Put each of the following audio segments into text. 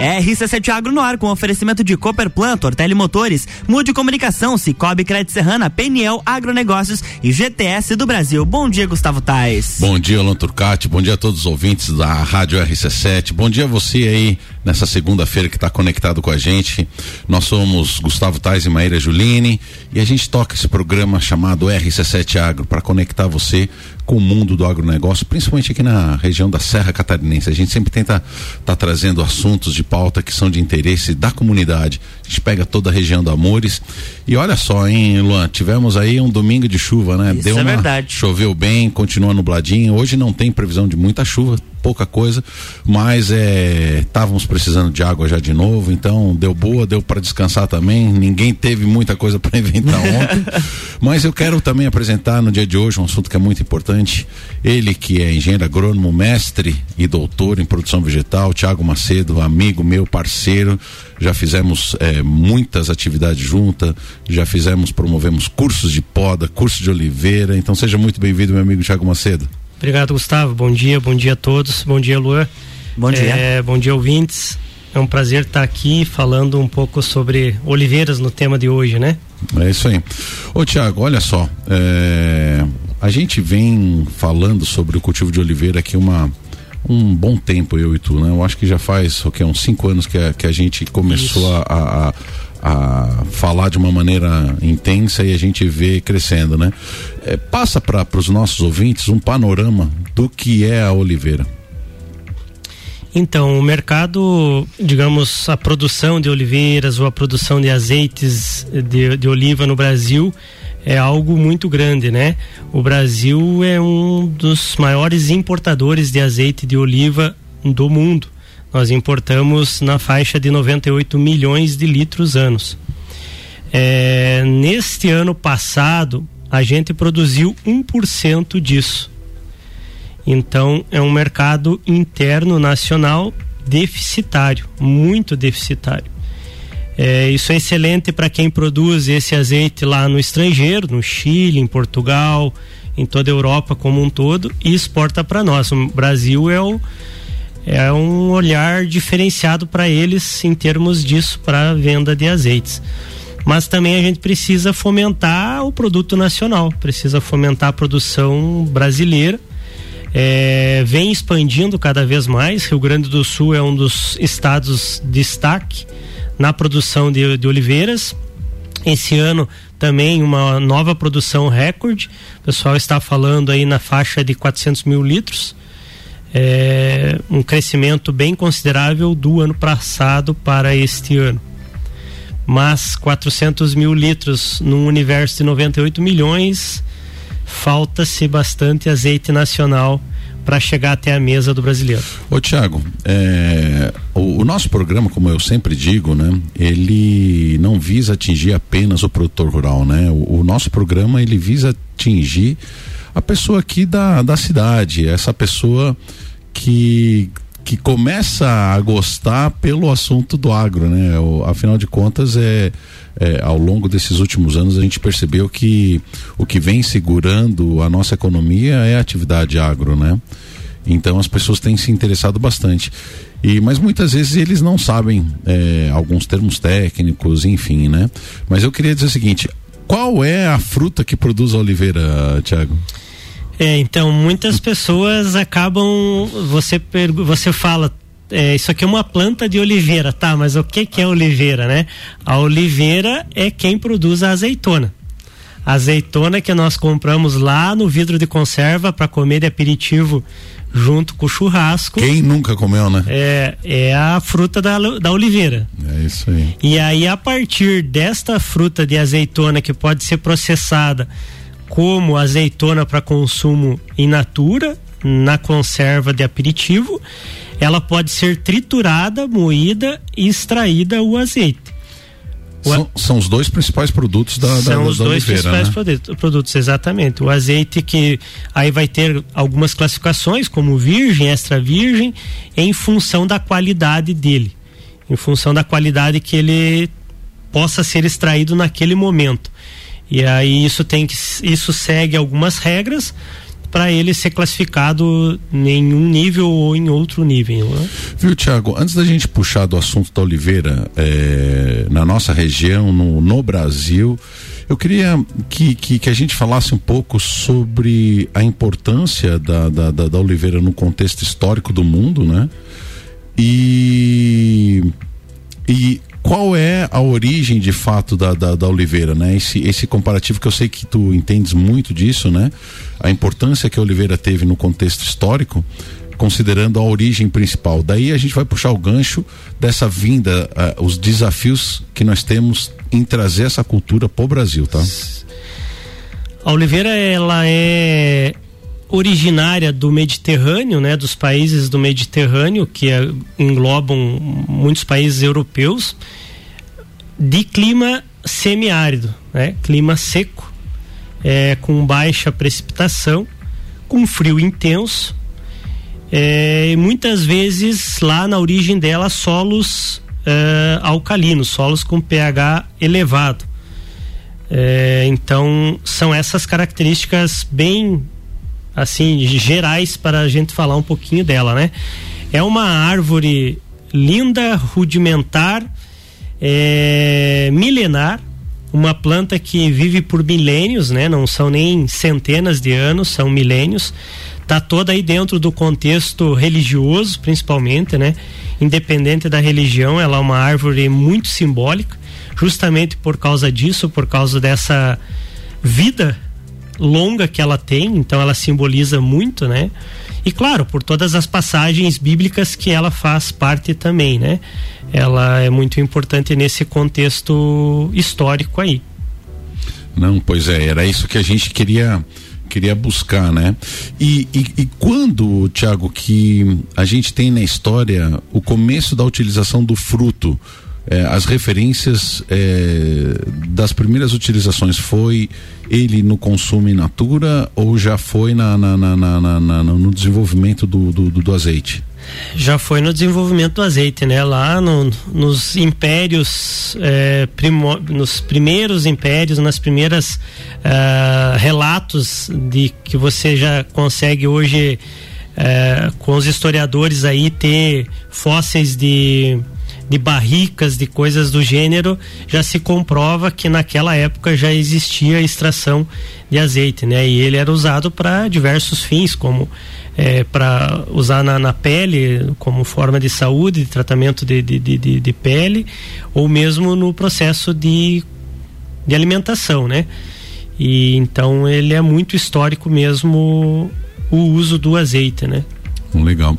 RC7 Agro no ar com oferecimento de Cooper Plant, Ortele Motores, Mude Comunicação, Cicobi Crédito Serrana, Peniel Agronegócios e GTS do Brasil. Bom dia, Gustavo Tais. Bom dia, Alan Turcati. Bom dia a todos os ouvintes da Rádio RC7. Bom dia a você aí nessa segunda-feira que está conectado com a gente. Nós somos Gustavo Tais e Maíra Juline e a gente toca esse programa chamado RC7 Agro para conectar você com o mundo do agronegócio, principalmente aqui na região da Serra Catarinense. A gente sempre tenta estar tá trazendo assuntos de pauta que são de interesse da comunidade. A gente pega toda a região do Amores. E olha só, hein, Luan, tivemos aí um domingo de chuva, né? Isso Deu é uma, verdade. Choveu bem, continua nubladinho. Hoje não tem previsão de muita chuva, pouca coisa, mas é, estávamos precisando de água já de novo, então deu boa, deu para descansar também. Ninguém teve muita coisa para inventar ontem, mas eu quero também apresentar no dia de hoje um assunto que é muito importante. Ele que é engenheiro agrônomo, mestre e doutor em produção vegetal, Tiago Macedo, amigo meu, parceiro. Já fizemos é, muitas atividades juntas, já fizemos, promovemos cursos de poda, curso de oliveira. Então seja muito bem-vindo, meu amigo Tiago Macedo. Obrigado, Gustavo. Bom dia, bom dia a todos. Bom dia, Luan. Bom dia. É, bom dia, ouvintes. É um prazer estar aqui falando um pouco sobre oliveiras no tema de hoje, né? É isso aí. Ô Tiago, olha só, é, a gente vem falando sobre o cultivo de oliveira aqui uma um bom tempo eu e tu, né? Eu acho que já faz o que uns cinco anos que a, que a gente começou a, a, a falar de uma maneira intensa e a gente vê crescendo, né? É, passa para os nossos ouvintes um panorama do que é a oliveira. Então, o mercado, digamos, a produção de oliveiras ou a produção de azeites de, de oliva no Brasil é algo muito grande, né? O Brasil é um dos maiores importadores de azeite de oliva do mundo. Nós importamos na faixa de 98 milhões de litros anos. É, neste ano passado, a gente produziu 1% disso. Então, é um mercado interno nacional deficitário, muito deficitário. É, isso é excelente para quem produz esse azeite lá no estrangeiro, no Chile, em Portugal, em toda a Europa como um todo, e exporta para nós. O Brasil é o, é um olhar diferenciado para eles em termos disso para venda de azeites. Mas também a gente precisa fomentar o produto nacional, precisa fomentar a produção brasileira. É, vem expandindo cada vez mais. Rio Grande do Sul é um dos estados destaque na produção de, de oliveiras. Esse ano também uma nova produção recorde. O pessoal está falando aí na faixa de 400 mil litros é, um crescimento bem considerável do ano passado para este ano. Mas 400 mil litros num universo de 98 milhões, falta-se bastante azeite nacional para chegar até a mesa do brasileiro. Ô Tiago, é, o, o, nosso programa, como eu sempre digo, né, ele não visa atingir apenas o produtor rural, né? O, o nosso programa ele visa atingir a pessoa aqui da, da cidade, essa pessoa que que começa a gostar pelo assunto do agro, né? O, afinal de contas, é, é, ao longo desses últimos anos a gente percebeu que o que vem segurando a nossa economia é a atividade agro, né? Então as pessoas têm se interessado bastante. E, mas muitas vezes eles não sabem é, alguns termos técnicos, enfim, né? Mas eu queria dizer o seguinte: qual é a fruta que produz a oliveira, Tiago? É, então muitas pessoas acabam. Você, você fala, é, isso aqui é uma planta de oliveira, tá? Mas o que, que é oliveira, né? A oliveira é quem produz a azeitona. A azeitona que nós compramos lá no vidro de conserva para comer de aperitivo junto com o churrasco. Quem nunca comeu, né? É, é a fruta da, da oliveira. É isso aí. E aí, a partir desta fruta de azeitona que pode ser processada como azeitona para consumo in natura, na conserva de aperitivo, ela pode ser triturada, moída e extraída o azeite. São, são, os dois principais produtos da, da São os da dois oliveira, principais né? produtos, exatamente. O azeite que aí vai ter algumas classificações, como virgem, extra virgem, em função da qualidade dele, em função da qualidade que ele possa ser extraído naquele momento. E aí isso tem que isso segue algumas regras para ele ser classificado em um nível ou em outro nível. Né? Viu, Tiago? Antes da gente puxar do assunto da oliveira é, na nossa região, no, no Brasil, eu queria que, que, que, a gente falasse um pouco sobre a importância da, da, da, da oliveira no contexto histórico do mundo, né? E, e qual é a origem de fato da, da, da, oliveira, né? Esse, esse comparativo que eu sei que tu entendes muito disso, né? A importância que a oliveira teve no contexto histórico, considerando a origem principal. Daí a gente vai puxar o gancho dessa vinda, uh, os desafios que nós temos em trazer essa cultura para o Brasil, tá? A oliveira, ela é originária do Mediterrâneo, né, dos países do Mediterrâneo, que é, englobam muitos países europeus, de clima semiárido, né, clima seco, é, com baixa precipitação, com frio intenso, é, e muitas vezes lá na origem dela solos é, alcalinos, solos com pH elevado. É, então são essas características bem assim gerais para a gente falar um pouquinho dela, né? É uma árvore linda, rudimentar, é, milenar, uma planta que vive por milênios, né? Não são nem centenas de anos, são milênios. Tá toda aí dentro do contexto religioso, principalmente, né? Independente da religião, ela é uma árvore muito simbólica, justamente por causa disso, por causa dessa vida longa que ela tem, então ela simboliza muito, né? E claro, por todas as passagens bíblicas que ela faz parte também, né? Ela é muito importante nesse contexto histórico aí. Não, pois é, era isso que a gente queria queria buscar, né? E, e, e quando, Tiago, que a gente tem na história o começo da utilização do fruto é, as referências é, das primeiras utilizações foi ele no consumo in natura ou já foi na, na, na, no desenvolvimento do, do, do, azeite? Já foi no desenvolvimento do azeite, né? Lá no, nos impérios, é, nos primeiros impérios, nas primeiras uh, relatos de que você já consegue hoje uh, com os historiadores aí ter fósseis de de barricas, de coisas do gênero, já se comprova que naquela época já existia extração de azeite, né? E ele era usado para diversos fins, como é, para usar na, na, pele como forma de saúde, de tratamento de, de, de, de, pele, ou mesmo no processo de, de alimentação, né? E então ele é muito histórico mesmo o uso do azeite, né? Legal.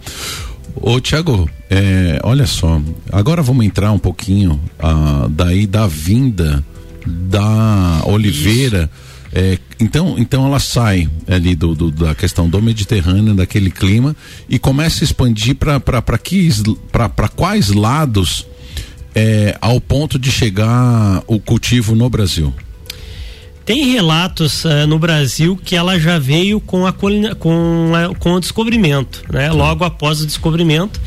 Ô Tiago, é, olha só, agora vamos entrar um pouquinho ah, daí da vinda da oliveira. É, então, então ela sai ali do, do, da questão do Mediterrâneo, daquele clima, e começa a expandir para quais lados é, ao ponto de chegar o cultivo no Brasil? Tem relatos uh, no Brasil que ela já veio com, a, com, a, com o descobrimento, né? Logo após o descobrimento,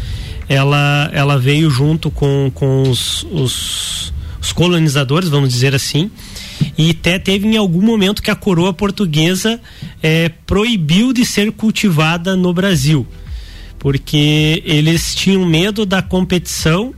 ela, ela veio junto com, com os, os, os colonizadores, vamos dizer assim, e até teve em algum momento que a coroa portuguesa eh, proibiu de ser cultivada no Brasil, porque eles tinham medo da competição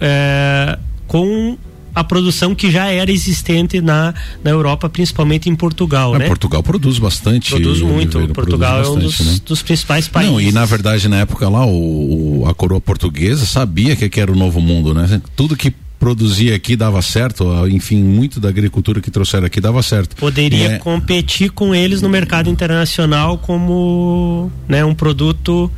eh, com a produção que já era existente na, na Europa, principalmente em Portugal, é, né? Portugal produz bastante. Produz muito. Oliveira, Portugal produz bastante, é um dos, né? dos, principais países. Não, e na verdade na época lá o, a coroa portuguesa sabia que era o novo mundo, né? Tudo que produzia aqui dava certo, enfim, muito da agricultura que trouxeram aqui dava certo. Poderia é... competir com eles no mercado internacional como né, um produto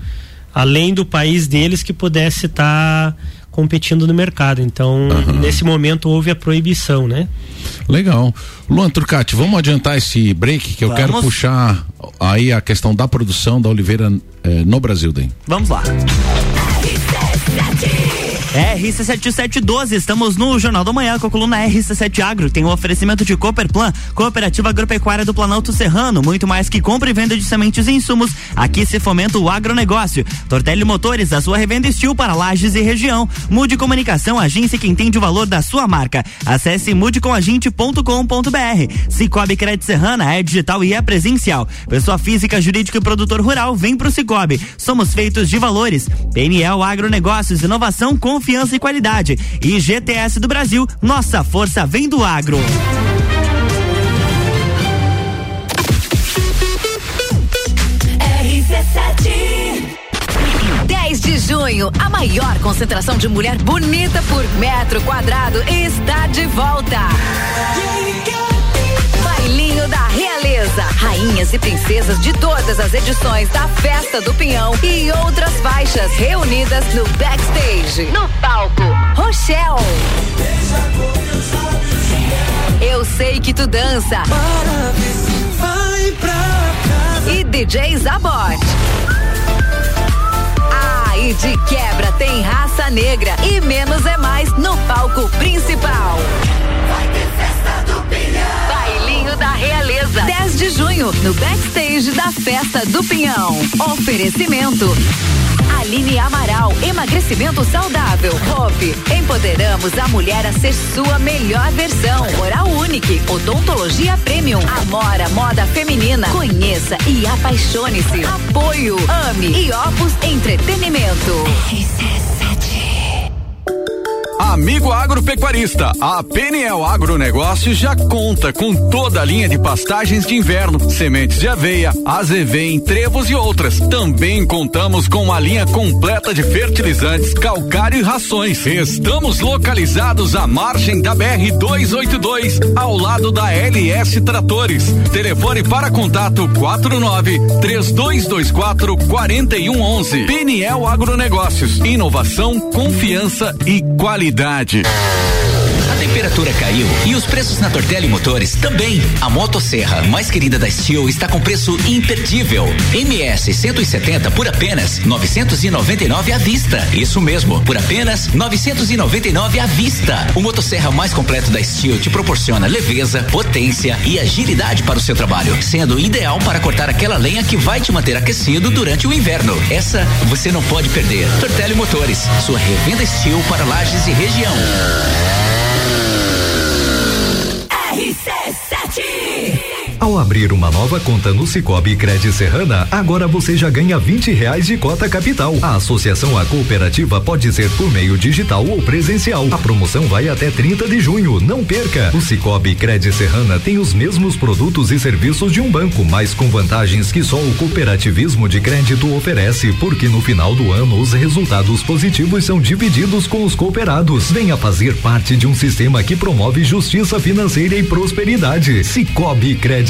além do país deles que pudesse estar tá competindo no mercado. Então, uhum. nesse momento houve a proibição, né? Legal. Luan Turcati, vamos adiantar esse break que eu vamos. quero puxar aí a questão da produção da oliveira eh, no Brasil, daí. Vamos lá. RC7712, estamos no Jornal da Manhã com a coluna RC7 Agro. Tem o um oferecimento de Cooperplan, Cooperativa Agropecuária do Planalto Serrano. Muito mais que compra e venda de sementes e insumos. Aqui se fomenta o agronegócio. Tortelli Motores, a sua revenda estil para lajes e região. Mude Comunicação, agência que entende o valor da sua marca. Acesse mudecomagente.com.br. Cicobi Crédito Serrana é digital e é presencial. Pessoa física, jurídica e produtor rural, vem pro Cicobi. Somos feitos de valores. PNL Agronegócios, inovação, confiança e qualidade. E GTS do Brasil, nossa força vem do agro. RC7 10 de junho, a maior concentração de mulher bonita por metro quadrado está de volta. Realeza. Rainhas e princesas de todas as edições da Festa do Pinhão e outras faixas reunidas no backstage. No palco, Rochelle. Eu sei que tu dança. E DJ Zabot. Ah, e de quebra tem raça negra e menos é mais no palco principal. Da Realeza. 10 de junho, no backstage da Festa do Pinhão. Oferecimento. Aline Amaral, emagrecimento saudável. Hope, empoderamos a mulher a ser sua melhor versão. Oral Unique, odontologia premium. Amora, moda feminina. Conheça e apaixone-se. Apoio, ame e Opus Entretenimento. Amigo agropecuarista, a PNL Agronegócios já conta com toda a linha de pastagens de inverno, sementes de aveia, azevém, trevos e outras. Também contamos com uma linha completa de fertilizantes, calcário e rações. Estamos localizados à margem da BR 282, ao lado da LS Tratores. Telefone para contato 49 3224 4111. PNL Agronegócios, inovação, confiança e qualidade. A temperatura caiu e os preços na Tortelli Motores também. A motosserra mais querida da Steel está com preço imperdível. MS 170 por apenas 999 à vista. Isso mesmo, por apenas 999 à vista. O motosserra mais completo da Steel te proporciona leveza, potência e agilidade para o seu trabalho, sendo ideal para cortar aquela lenha que vai te manter aquecido durante o inverno. Essa você não pode perder. Tortelli Motores, sua revenda Steel para lajes e região. Sete. Ao abrir uma nova conta no Cicobi Cred Serrana, agora você já ganha 20 reais de cota capital. A associação à cooperativa pode ser por meio digital ou presencial. A promoção vai até 30 de junho. Não perca! O Cicobi Cred Serrana tem os mesmos produtos e serviços de um banco, mas com vantagens que só o cooperativismo de crédito oferece, porque no final do ano os resultados positivos são divididos com os cooperados. Venha fazer parte de um sistema que promove justiça financeira e prosperidade. Cicobi Cred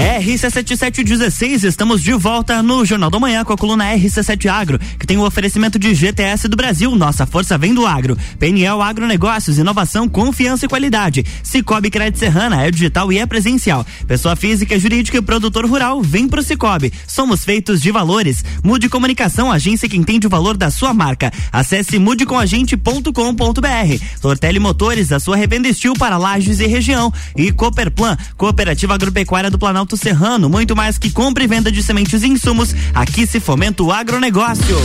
RC7716, estamos de volta no Jornal da Manhã com a coluna RC7 Agro, que tem o oferecimento de GTS do Brasil, nossa força vem do agro. PNL Agronegócios, inovação, confiança e qualidade. Cicobi Crédito Serrana é digital e é presencial. Pessoa física, jurídica e produtor rural, vem pro Cicobi. Somos feitos de valores. Mude Comunicação, agência que entende o valor da sua marca. Acesse mudecomagente.com.br. Tortelli Motores, a sua revenda estil para lajes e região. E Cooperplan, Cooperativa Agropecuária do Planalto Serrano, muito mais que compra e venda de sementes e insumos, aqui se fomenta o agronegócio.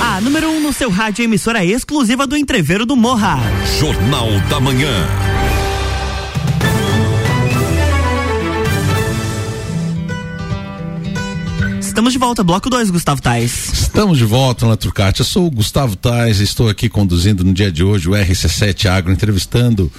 A número 1 um no seu rádio emissora exclusiva do Entreveiro do Morra. Jornal da Manhã. Estamos de volta, bloco 2, Gustavo Tais. Estamos de volta na Trucate. Eu sou o Gustavo Tais, estou aqui conduzindo no dia de hoje o RC7 Agro, entrevistando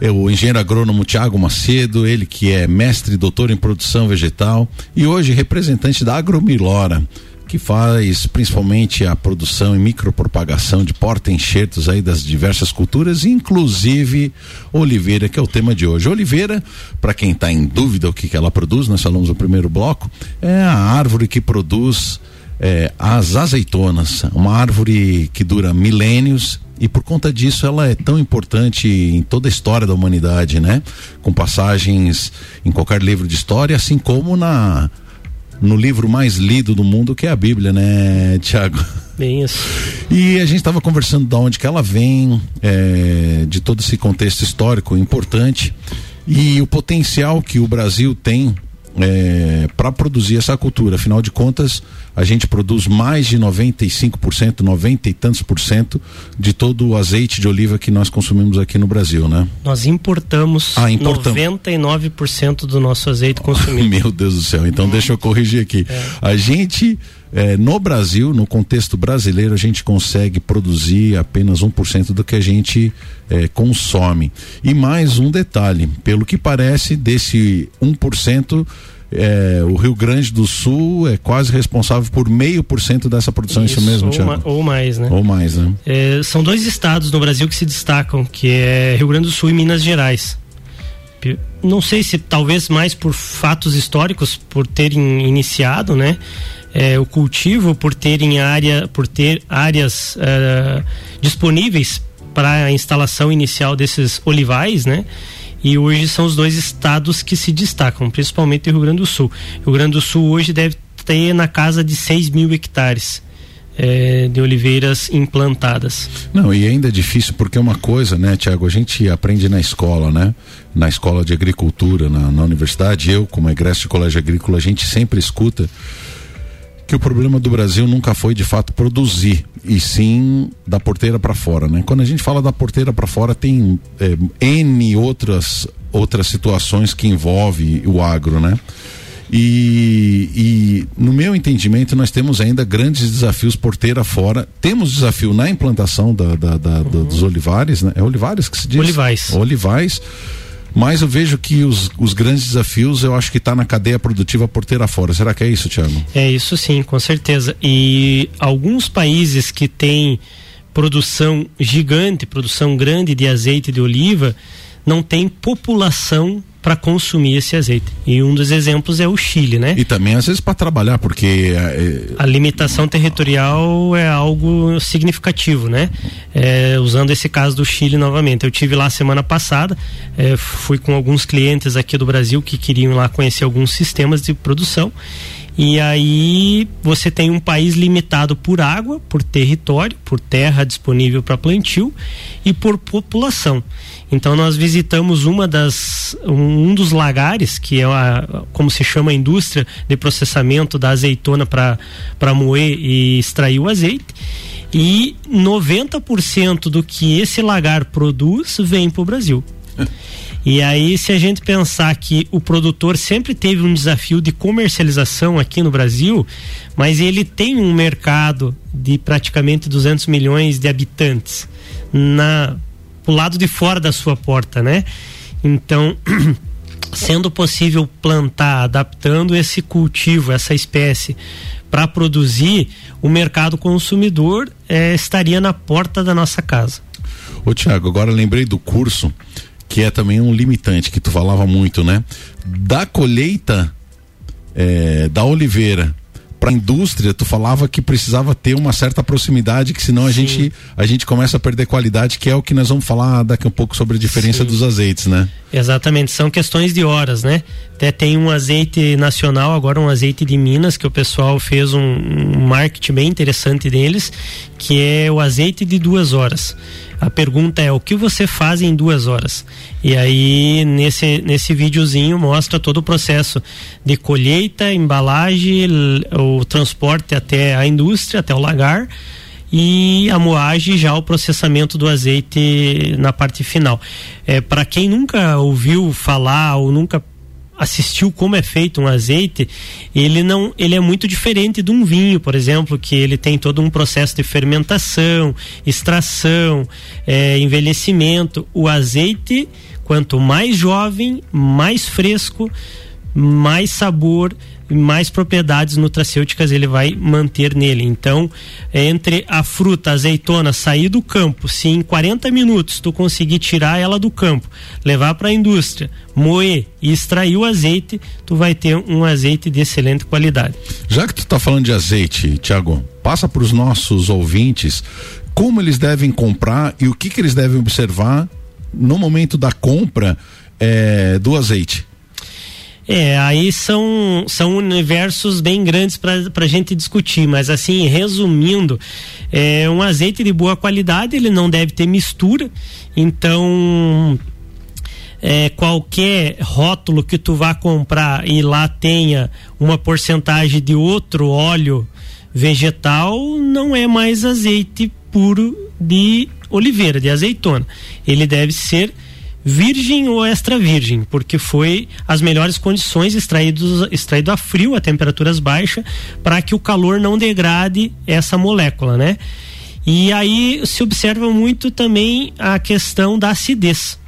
é o engenheiro agrônomo Tiago Macedo, ele que é mestre e doutor em produção vegetal e hoje representante da Agromilora que faz principalmente a produção e micropropagação de porta-enxertos aí das diversas culturas, inclusive oliveira, que é o tema de hoje. Oliveira, para quem está em dúvida o que, que ela produz, nós falamos no primeiro bloco, é a árvore que produz é, as azeitonas, uma árvore que dura milênios e por conta disso ela é tão importante em toda a história da humanidade, né? Com passagens em qualquer livro de história, assim como na no livro mais lido do mundo, que é a Bíblia, né, Tiago? Bem isso. E a gente estava conversando de onde que ela vem, é, de todo esse contexto histórico importante e o potencial que o Brasil tem é, para produzir essa cultura. Afinal de contas, a gente produz mais de 95%, 90 e tantos por cento de todo o azeite de oliva que nós consumimos aqui no Brasil, né? Nós importamos ah, importam... 99% do nosso azeite consumido. Meu Deus do céu, então hum. deixa eu corrigir aqui. É. A gente é, no Brasil, no contexto brasileiro, a gente consegue produzir apenas 1% do que a gente é, consome. E mais um detalhe: pelo que parece, desse 1%, é, o Rio Grande do Sul é quase responsável por meio por cento dessa produção, isso, isso mesmo, Tiago? Ma ou mais, né? Ou mais, né? É, são dois estados no Brasil que se destacam, que é Rio Grande do Sul e Minas Gerais. Não sei se talvez mais por fatos históricos, por terem iniciado, né? É, o cultivo, por terem área, por ter áreas uh, disponíveis para a instalação inicial desses olivais, né? E hoje são os dois estados que se destacam, principalmente o Rio Grande do Sul. O Rio Grande do Sul hoje deve ter na casa de 6 mil hectares. É, de oliveiras implantadas. Não, e ainda é difícil porque uma coisa, né, Tiago, a gente aprende na escola, né? Na escola de agricultura, na, na universidade, eu, como egresso de colégio agrícola, a gente sempre escuta que o problema do Brasil nunca foi de fato produzir, e sim da porteira para fora, né? Quando a gente fala da porteira para fora, tem é, N outras, outras situações que envolve o agro, né? E, e, no meu entendimento nós temos ainda grandes desafios porteira fora temos desafio na implantação da, da, da, uhum. dos olivares né? é olivares que se diz olivais olivais mas eu vejo que os, os grandes desafios eu acho que está na cadeia produtiva porteira fora. Será que é isso, Tiago? É isso sim, com certeza. E alguns países que têm produção gigante, produção grande de azeite de oliva, não tem população para consumir esse azeite. E um dos exemplos é o Chile, né? E também às vezes para trabalhar, porque é, a limitação territorial é algo significativo, né? É, usando esse caso do Chile novamente, eu tive lá semana passada, é, fui com alguns clientes aqui do Brasil que queriam lá conhecer alguns sistemas de produção. E aí você tem um país limitado por água, por território, por terra disponível para plantio e por população. Então nós visitamos uma das um, dos lagares que é a, como se chama a indústria de processamento da azeitona para para moer e extrair o azeite. E 90% do que esse lagar produz vem para o Brasil. E aí, se a gente pensar que o produtor sempre teve um desafio de comercialização aqui no Brasil, mas ele tem um mercado de praticamente 200 milhões de habitantes na o lado de fora da sua porta, né? Então, sendo possível plantar, adaptando esse cultivo, essa espécie para produzir, o mercado consumidor é, estaria na porta da nossa casa. Ô Tiago, agora lembrei do curso que é também um limitante que tu falava muito, né? Da colheita é, da oliveira para a indústria, tu falava que precisava ter uma certa proximidade, que senão a gente a gente começa a perder qualidade, que é o que nós vamos falar daqui a um pouco sobre a diferença Sim. dos azeites, né? Exatamente, são questões de horas, né? Até tem um azeite nacional, agora um azeite de Minas, que o pessoal fez um, um marketing bem interessante deles, que é o azeite de duas horas. A pergunta é o que você faz em duas horas? E aí nesse nesse videozinho mostra todo o processo de colheita, embalagem, o transporte até a indústria, até o lagar e a moagem já o processamento do azeite na parte final. É, Para quem nunca ouviu falar ou nunca assistiu como é feito um azeite, ele não, ele é muito diferente de um vinho, por exemplo, que ele tem todo um processo de fermentação, extração, é, envelhecimento. O azeite, quanto mais jovem, mais fresco, mais sabor, mais propriedades nutracêuticas ele vai manter nele. Então, entre a fruta, a azeitona, sair do campo, se em 40 minutos tu conseguir tirar ela do campo, levar para a indústria, moer e extrair o azeite, tu vai ter um azeite de excelente qualidade. Já que tu está falando de azeite, Tiago, passa para os nossos ouvintes como eles devem comprar e o que, que eles devem observar no momento da compra é, do azeite. É, aí são, são universos bem grandes para a gente discutir, mas assim, resumindo, é um azeite de boa qualidade, ele não deve ter mistura, então é, qualquer rótulo que tu vá comprar e lá tenha uma porcentagem de outro óleo vegetal, não é mais azeite puro de oliveira, de azeitona. Ele deve ser virgem ou extra virgem, porque foi as melhores condições extraídos extraído a frio, a temperaturas baixas, para que o calor não degrade essa molécula, né? E aí se observa muito também a questão da acidez.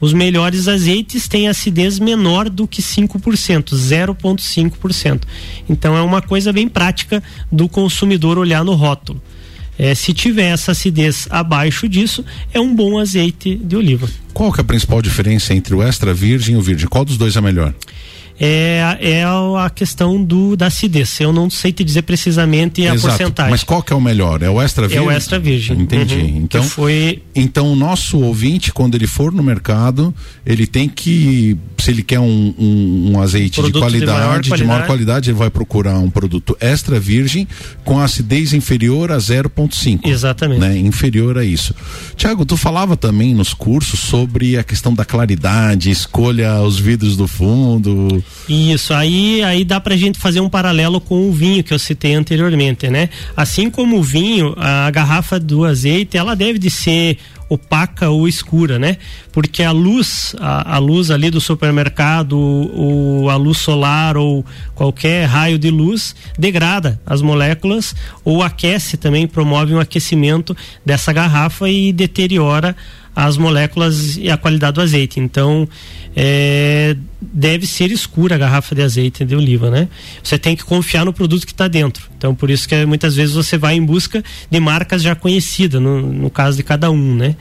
Os melhores azeites têm acidez menor do que 5%, 0,5%. Então é uma coisa bem prática do consumidor olhar no rótulo. É, se tiver essa acidez abaixo disso, é um bom azeite de oliva. Qual que é a principal diferença entre o extra virgem e o virgem? Qual dos dois é melhor? É, é a questão do, da acidez. Eu não sei te dizer precisamente a Exato. porcentagem. Mas qual que é o melhor? É o extra virgem? É o extra virgem. Entendi. Uhum. Então, Que foi então o nosso ouvinte, quando ele for no mercado, ele tem que, se ele quer um, um, um azeite de Produto de qualidade, maior de maior qualidade. qualidade, ele vai procurar um produto extra virgem com acidez inferior a 0,5. Exatamente. Né? Inferior a isso. Tiago, tu falava também nos cursos sobre a questão da claridade, escolha os vidros do fundo. Isso, aí, aí dá pra gente fazer um paralelo com o vinho que eu citei anteriormente, né? Assim como o vinho, a garrafa do azeite, ela deve de ser opaca ou escura, né? Porque a luz, a, a luz ali do supermercado, ou a luz solar ou qualquer raio de luz degrada as moléculas ou aquece também, promove um aquecimento dessa garrafa e deteriora as moléculas e a qualidade do azeite. Então, é, deve ser escura a garrafa de azeite de oliva, né? Você tem que confiar no produto que está dentro. Então, por isso que muitas vezes você vai em busca de marcas já conhecidas, no, no caso de cada um, né?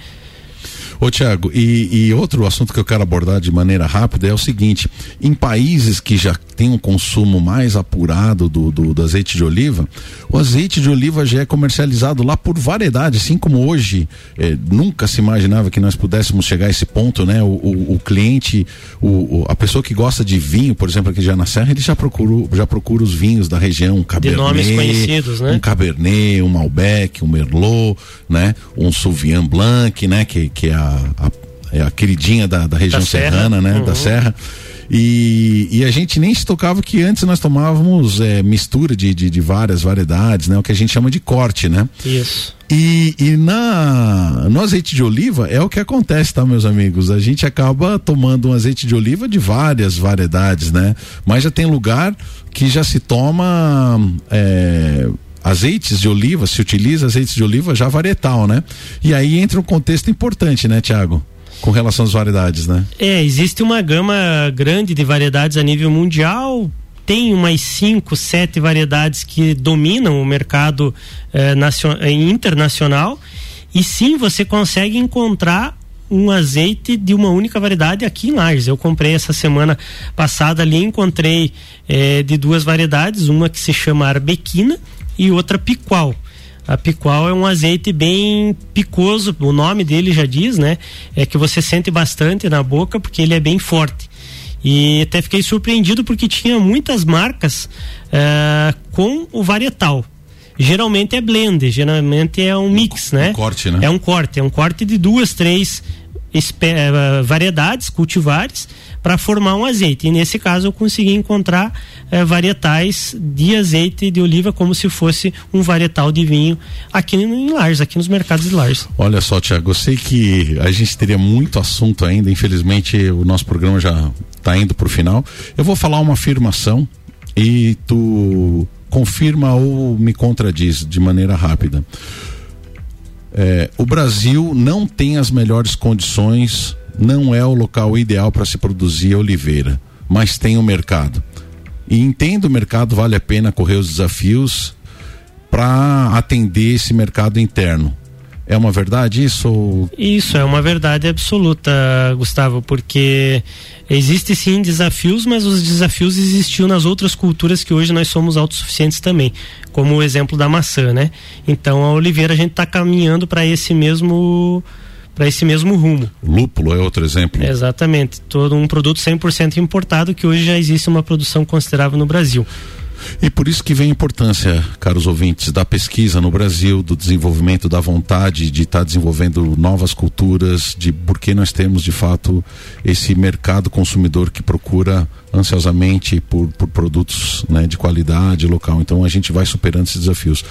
Ô Tiago, e, e outro assunto que eu quero abordar de maneira rápida é o seguinte: em países que já tem um consumo mais apurado do, do, do azeite de oliva, o azeite de oliva já é comercializado lá por variedade, assim como hoje eh, nunca se imaginava que nós pudéssemos chegar a esse ponto, né? O, o, o cliente, o, a pessoa que gosta de vinho, por exemplo, aqui já na Serra, ele já procura, já procura os vinhos da região, um Cabernet, nomes conhecidos, né? um Cabernet, um Malbec, um Merlot, né? Um Sauvignon Blanc, né? Que, que é a, a, é a queridinha da, da região Da Serra. serrana, né? Uhum. Da Serra. E, e a gente nem se tocava que antes nós tomávamos é, mistura de, de, de várias variedades, né? O que a gente chama de corte, né? Isso. E, e na, no azeite de oliva é o que acontece, tá, meus amigos? A gente acaba tomando um azeite de oliva de várias variedades, né? Mas já tem lugar que já se toma é, azeites de oliva, se utiliza azeites de oliva já varietal, né? E aí entra um contexto importante, né, Tiago? Com relação às variedades, né? É, existe uma gama grande de variedades a nível mundial. Tem umas cinco, sete variedades que dominam o mercado eh, nacio- eh, internacional. E sim, você consegue encontrar um azeite de uma única variedade aqui em Lages. Eu comprei essa semana passada ali, encontrei eh, de duas variedades, uma que se chama Arbequina e outra Piqual. A piqual é um azeite bem picoso, o nome dele já diz, né? É que você sente bastante na boca porque ele é bem forte. E até fiquei surpreendido porque tinha muitas marcas eh, com o varietal. Geralmente é blend, geralmente é um mix, né? corte, né? É um corte, é um corte de duas, três eh, variedades, cultivares, para formar um azeite. E nesse caso eu consegui encontrar eh, varietais de azeite de oliva como se fosse um varietal de vinho aqui em Lares, aqui nos mercados de Lares. Olha só, Tiago, eu sei que a gente teria muito assunto ainda, infelizmente o nosso programa já está indo para o final. Eu vou falar uma afirmação e tu confirma ou me contradiz de maneira rápida. É, o Brasil não tem as melhores condições, não é o local ideal para se produzir oliveira, mas tem o mercado. E entendo o mercado, vale a pena correr os desafios para atender esse mercado interno. É uma verdade isso? Isso é uma verdade absoluta, Gustavo, porque existe sim desafios, mas os desafios existiam nas outras culturas que hoje nós somos autossuficientes também, como o exemplo da maçã, né? Então a oliveira a gente está caminhando para esse mesmo para esse mesmo rumo. Lúpulo é outro exemplo. Exatamente, todo um produto 100% importado que hoje já existe uma produção considerável no Brasil. E por isso que vem a importância, caros ouvintes, da pesquisa no Brasil, do desenvolvimento da vontade de estar tá desenvolvendo novas culturas, de porque nós temos de fato esse mercado consumidor que procura ansiosamente por, por produtos né, de qualidade local. Então a gente vai superando esses desafios.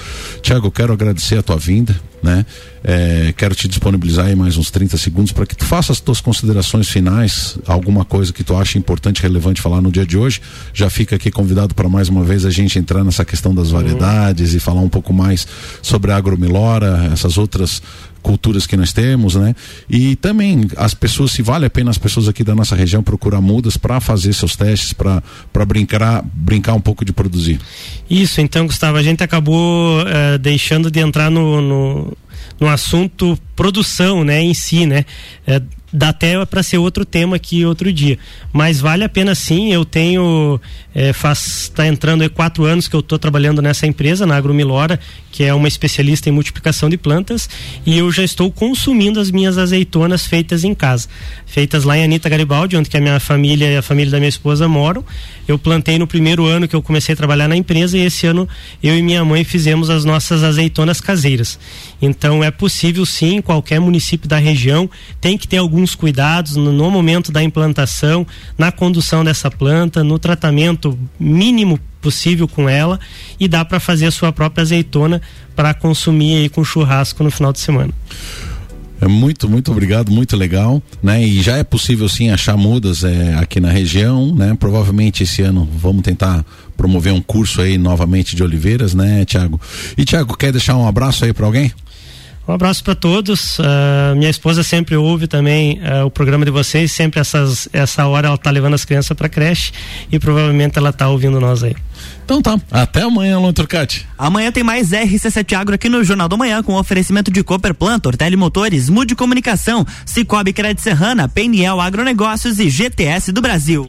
Tiago, quero agradecer a tua vinda, né? É, quero te disponibilizar aí mais uns 30 segundos para que tu faça as tuas considerações finais, alguma coisa que tu acha importante, relevante falar no dia de hoje. Já fica aqui convidado para mais uma vez a gente entrar nessa questão das variedades uhum. e falar um pouco mais sobre a agromilora, essas outras culturas que nós temos, né? E também as pessoas, se vale a pena as pessoas aqui da nossa região procurar mudas para fazer seus testes, para brincar, brincar um pouco de produzir. Isso, então, Gustavo, a gente acabou uh, deixando de entrar no, no, no, assunto produção, né, em si, né? Uh, dá até para ser outro tema aqui outro dia. Mas vale a pena sim, eu tenho, é, faz, tá entrando aí quatro anos que eu estou trabalhando nessa empresa, na Agromilora, que é uma especialista em multiplicação de plantas, e eu já estou consumindo as minhas azeitonas feitas em casa. Feitas lá em Anitta Garibaldi, onde que a minha família e a família da minha esposa moram. Eu plantei no primeiro ano que eu comecei a trabalhar na empresa e esse ano eu e minha mãe fizemos as nossas azeitonas caseiras. Então é possível sim, qualquer município da região tem que ter alguns cuidados no, no momento da implantação, na condução dessa planta, no tratamento mínimo possível com ela e dá para fazer a sua própria azeitona para consumir aí com churrasco no final de semana. É muito, muito obrigado, muito legal, né? E já é possível sim achar mudas é, aqui na região, né? Provavelmente esse ano vamos tentar promover um curso aí novamente de oliveiras, né, Tiago? E Tiago, quer deixar um abraço aí para alguém? Um abraço para todos. Uh, minha esposa sempre ouve também uh, o programa de vocês. Sempre essas, essa hora ela tá levando as crianças para creche e provavelmente ela tá ouvindo nós aí. Então tá. Até amanhã, Luan Turcati. Amanhã tem mais RC7 Agro aqui no Jornal da Manhã com oferecimento de Cooper Plant, Ortele Motores, Mude Comunicação, Cicobi Crédito Serrana, PNL Agronegócios e GTS do Brasil.